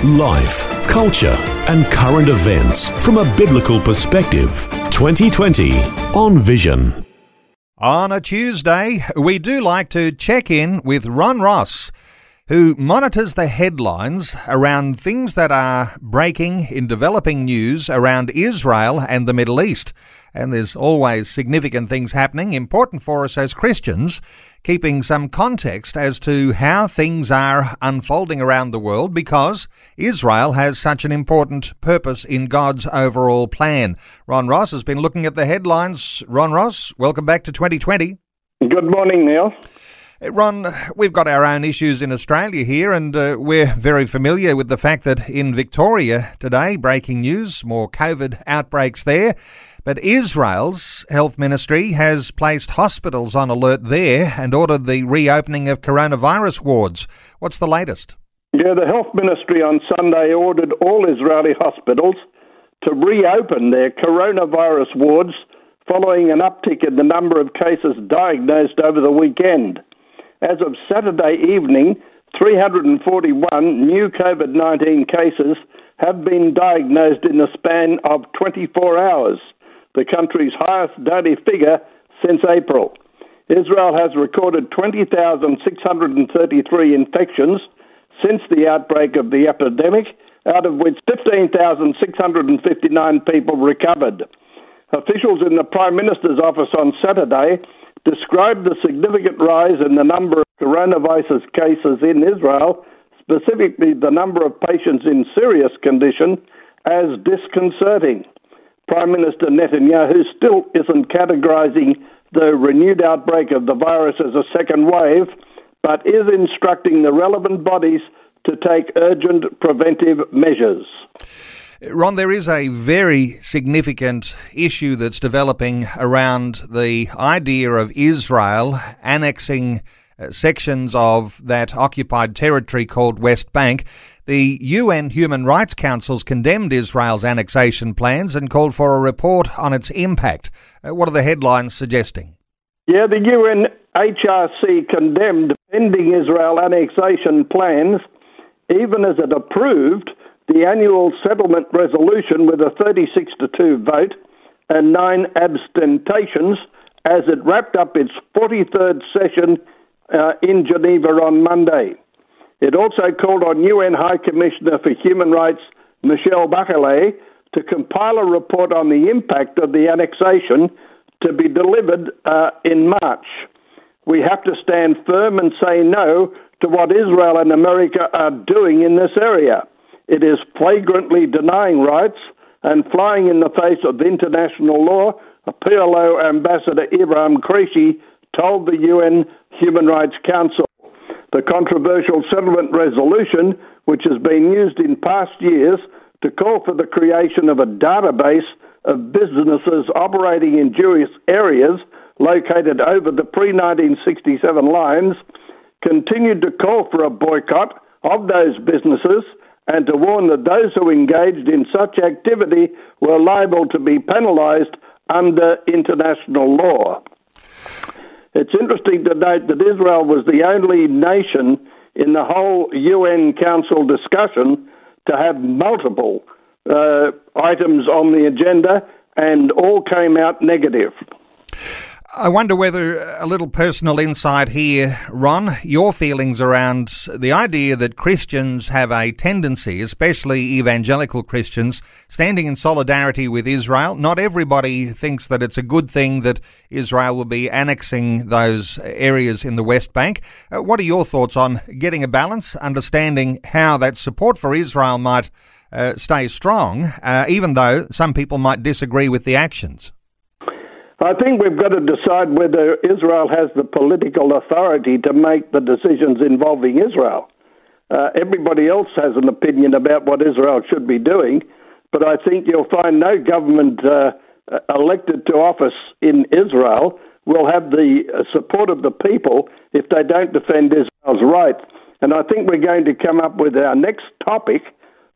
Life, culture, and current events from a biblical perspective. 2020 on Vision. On a Tuesday, we do like to check in with Ron Ross who monitors the headlines around things that are breaking in developing news around Israel and the Middle East. And there's always significant things happening, important for us as Christians, keeping some context as to how things are unfolding around the world because Israel has such an important purpose in God's overall plan. Ron Ross has been looking at the headlines. Ron Ross, welcome back to 2020. Good morning, Neil. Ron, we've got our own issues in Australia here, and uh, we're very familiar with the fact that in Victoria today, breaking news, more COVID outbreaks there. But Israel's health ministry has placed hospitals on alert there and ordered the reopening of coronavirus wards. What's the latest? Yeah, the health ministry on Sunday ordered all Israeli hospitals to reopen their coronavirus wards following an uptick in the number of cases diagnosed over the weekend. As of Saturday evening, 341 new COVID 19 cases have been diagnosed in the span of 24 hours, the country's highest daily figure since April. Israel has recorded 20,633 infections since the outbreak of the epidemic, out of which 15,659 people recovered. Officials in the Prime Minister's office on Saturday described the significant rise in the number of coronavirus cases in Israel, specifically the number of patients in serious condition, as disconcerting. Prime Minister Netanyahu still isn't categorizing the renewed outbreak of the virus as a second wave, but is instructing the relevant bodies to take urgent preventive measures. Ron, there is a very significant issue that's developing around the idea of Israel annexing uh, sections of that occupied territory called West Bank. The UN Human Rights Council's condemned Israel's annexation plans and called for a report on its impact. Uh, what are the headlines suggesting? Yeah, the UNHRC condemned pending Israel annexation plans, even as it approved the annual settlement resolution with a 36 to 2 vote and nine abstentions as it wrapped up its 43rd session uh, in Geneva on Monday. It also called on UN High Commissioner for Human Rights Michelle Bachelet to compile a report on the impact of the annexation to be delivered uh, in March. We have to stand firm and say no to what Israel and America are doing in this area. It is flagrantly denying rights and flying in the face of international law, a PLO Ambassador Ibrahim Khraishi told the UN Human Rights Council. The controversial settlement resolution, which has been used in past years to call for the creation of a database of businesses operating in Jewish areas located over the pre 1967 lines, continued to call for a boycott of those businesses and to warn that those who engaged in such activity were liable to be penalized under international law. It's interesting to note that Israel was the only nation in the whole UN Council discussion to have multiple uh, items on the agenda, and all came out negative. I wonder whether a little personal insight here, Ron, your feelings around the idea that Christians have a tendency, especially evangelical Christians, standing in solidarity with Israel. Not everybody thinks that it's a good thing that Israel will be annexing those areas in the West Bank. Uh, what are your thoughts on getting a balance, understanding how that support for Israel might uh, stay strong, uh, even though some people might disagree with the actions? I think we've got to decide whether Israel has the political authority to make the decisions involving Israel. Uh, everybody else has an opinion about what Israel should be doing, but I think you'll find no government uh, uh, elected to office in Israel will have the uh, support of the people if they don't defend Israel's right. And I think we're going to come up with our next topic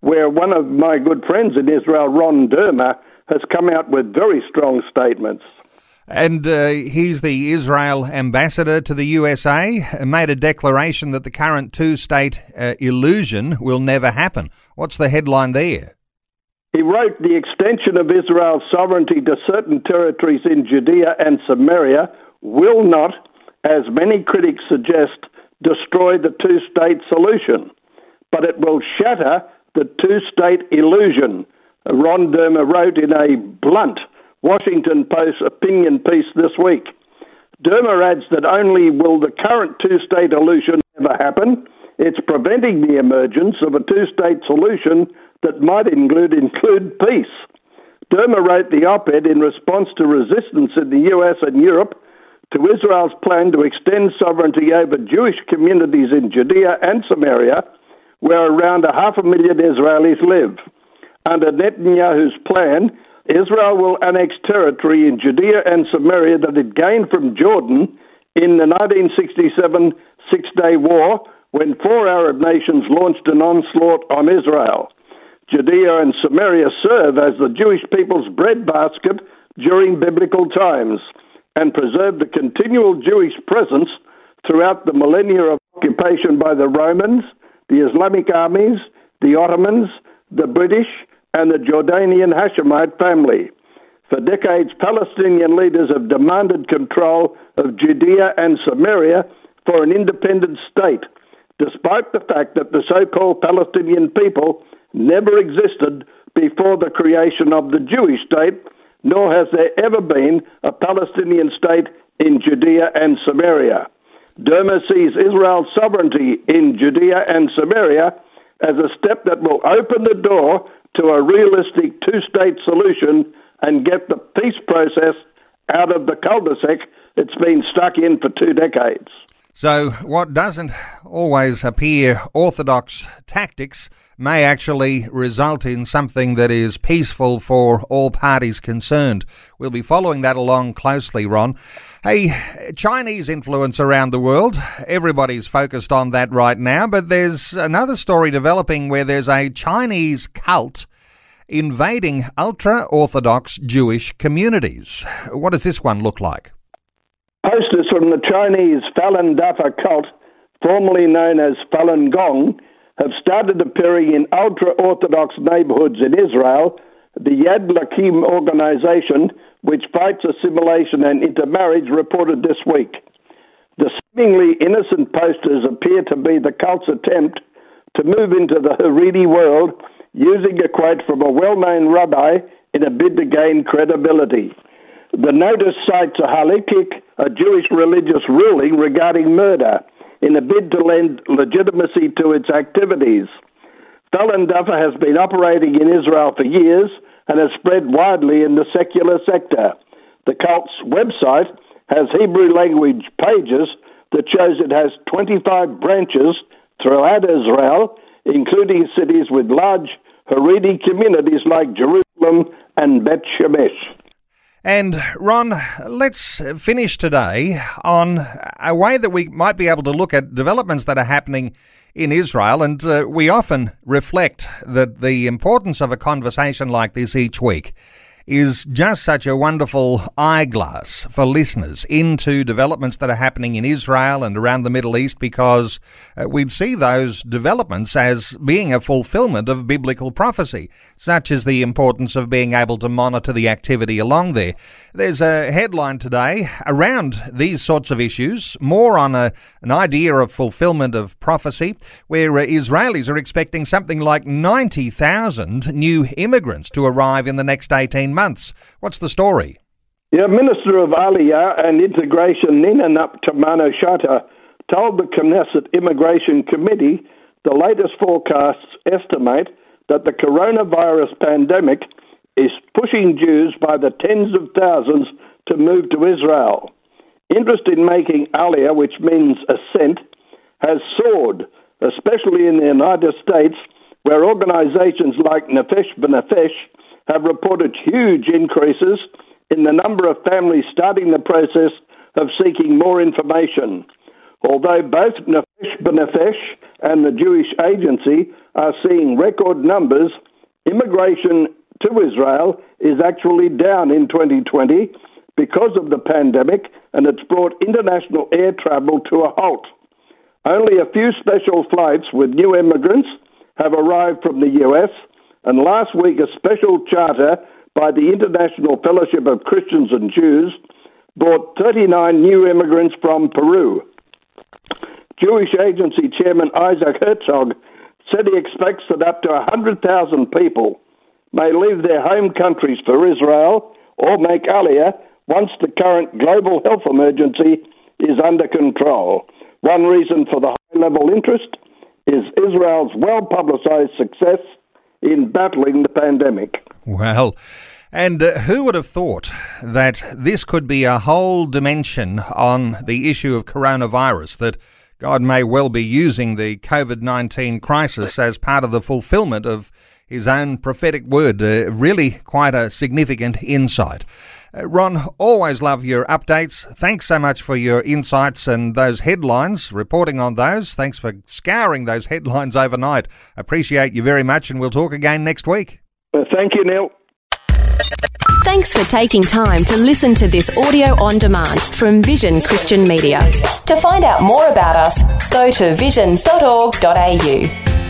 where one of my good friends in Israel, Ron Dermer, has come out with very strong statements. And uh, he's the Israel ambassador to the USA, and made a declaration that the current two state uh, illusion will never happen. What's the headline there? He wrote the extension of Israel's sovereignty to certain territories in Judea and Samaria will not, as many critics suggest, destroy the two state solution, but it will shatter the two state illusion. Ron Dermer wrote in a blunt Washington Post opinion piece this week. Dermer adds that only will the current two state solution ever happen, it's preventing the emergence of a two state solution that might include, include peace. Dermer wrote the op ed in response to resistance in the US and Europe to Israel's plan to extend sovereignty over Jewish communities in Judea and Samaria, where around a half a million Israelis live. Under Netanyahu's plan, Israel will annex territory in Judea and Samaria that it gained from Jordan in the 1967 Six Day War when four Arab nations launched an onslaught on Israel. Judea and Samaria serve as the Jewish people's breadbasket during biblical times and preserve the continual Jewish presence throughout the millennia of occupation by the Romans, the Islamic armies, the Ottomans, the British, and the Jordanian Hashemite family. For decades, Palestinian leaders have demanded control of Judea and Samaria for an independent state, despite the fact that the so called Palestinian people never existed before the creation of the Jewish state, nor has there ever been a Palestinian state in Judea and Samaria. Dermer sees Israel's sovereignty in Judea and Samaria as a step that will open the door to a realistic two state solution and get the peace process out of the cul de sac it's been stuck in for two decades. So, what doesn't always appear orthodox tactics may actually result in something that is peaceful for all parties concerned. We'll be following that along closely, Ron. Hey, Chinese influence around the world. Everybody's focused on that right now, but there's another story developing where there's a Chinese cult invading ultra Orthodox Jewish communities. What does this one look like? Posters from the Chinese Falun Dafa cult, formerly known as Falun Gong, have started appearing in ultra Orthodox neighborhoods in Israel. The Yad L'Achim organization, which fights assimilation and intermarriage, reported this week. The seemingly innocent posters appear to be the cult's attempt to move into the Haredi world using a quote from a well known rabbi in a bid to gain credibility. The notice cites a halakhic, a Jewish religious ruling regarding murder, in a bid to lend legitimacy to its activities. Falun Dafa has been operating in Israel for years and has spread widely in the secular sector. The cult's website has Hebrew language pages that shows it has 25 branches throughout Israel, including cities with large Haredi communities like Jerusalem and Bet Shemesh. And Ron, let's finish today on a way that we might be able to look at developments that are happening in Israel. And uh, we often reflect that the importance of a conversation like this each week is just such a wonderful eyeglass for listeners into developments that are happening in Israel and around the Middle East because uh, we'd see those developments as being a fulfillment of biblical prophecy, such as the importance of being able to monitor the activity along there. There's a headline today around these sorts of issues, more on a, an idea of fulfillment of prophecy, where uh, Israelis are expecting something like 90,000 new immigrants to arrive in the next 18 months. What's the story? Yeah, Minister of Aliyah and Integration Nina Tamano Shata told the Knesset Immigration Committee the latest forecasts estimate that the coronavirus pandemic is pushing Jews by the tens of thousands to move to Israel. Interest in making Aliyah, which means ascent, has soared, especially in the United States, where organizations like Nefesh B'Nefesh have reported huge increases in the number of families starting the process of seeking more information. Although both Nefesh and the Jewish Agency are seeing record numbers, immigration to Israel is actually down in 2020 because of the pandemic and it's brought international air travel to a halt. Only a few special flights with new immigrants have arrived from the US, and last week a special charter by the International Fellowship of Christians and Jews brought 39 new immigrants from Peru. Jewish Agency Chairman Isaac Herzog said he expects that up to 100,000 people may leave their home countries for Israel or make Aliyah once the current global health emergency is under control. One reason for the high level interest is Israel's well publicized success in battling the pandemic. Well, and uh, who would have thought that this could be a whole dimension on the issue of coronavirus? That God may well be using the COVID 19 crisis as part of the fulfillment of his own prophetic word. Uh, really, quite a significant insight. Uh, Ron, always love your updates. Thanks so much for your insights and those headlines, reporting on those. Thanks for scouring those headlines overnight. Appreciate you very much, and we'll talk again next week. Uh, thank you, Neil. Thanks for taking time to listen to this audio on demand from Vision Christian Media. To find out more about us, go to vision.org.au.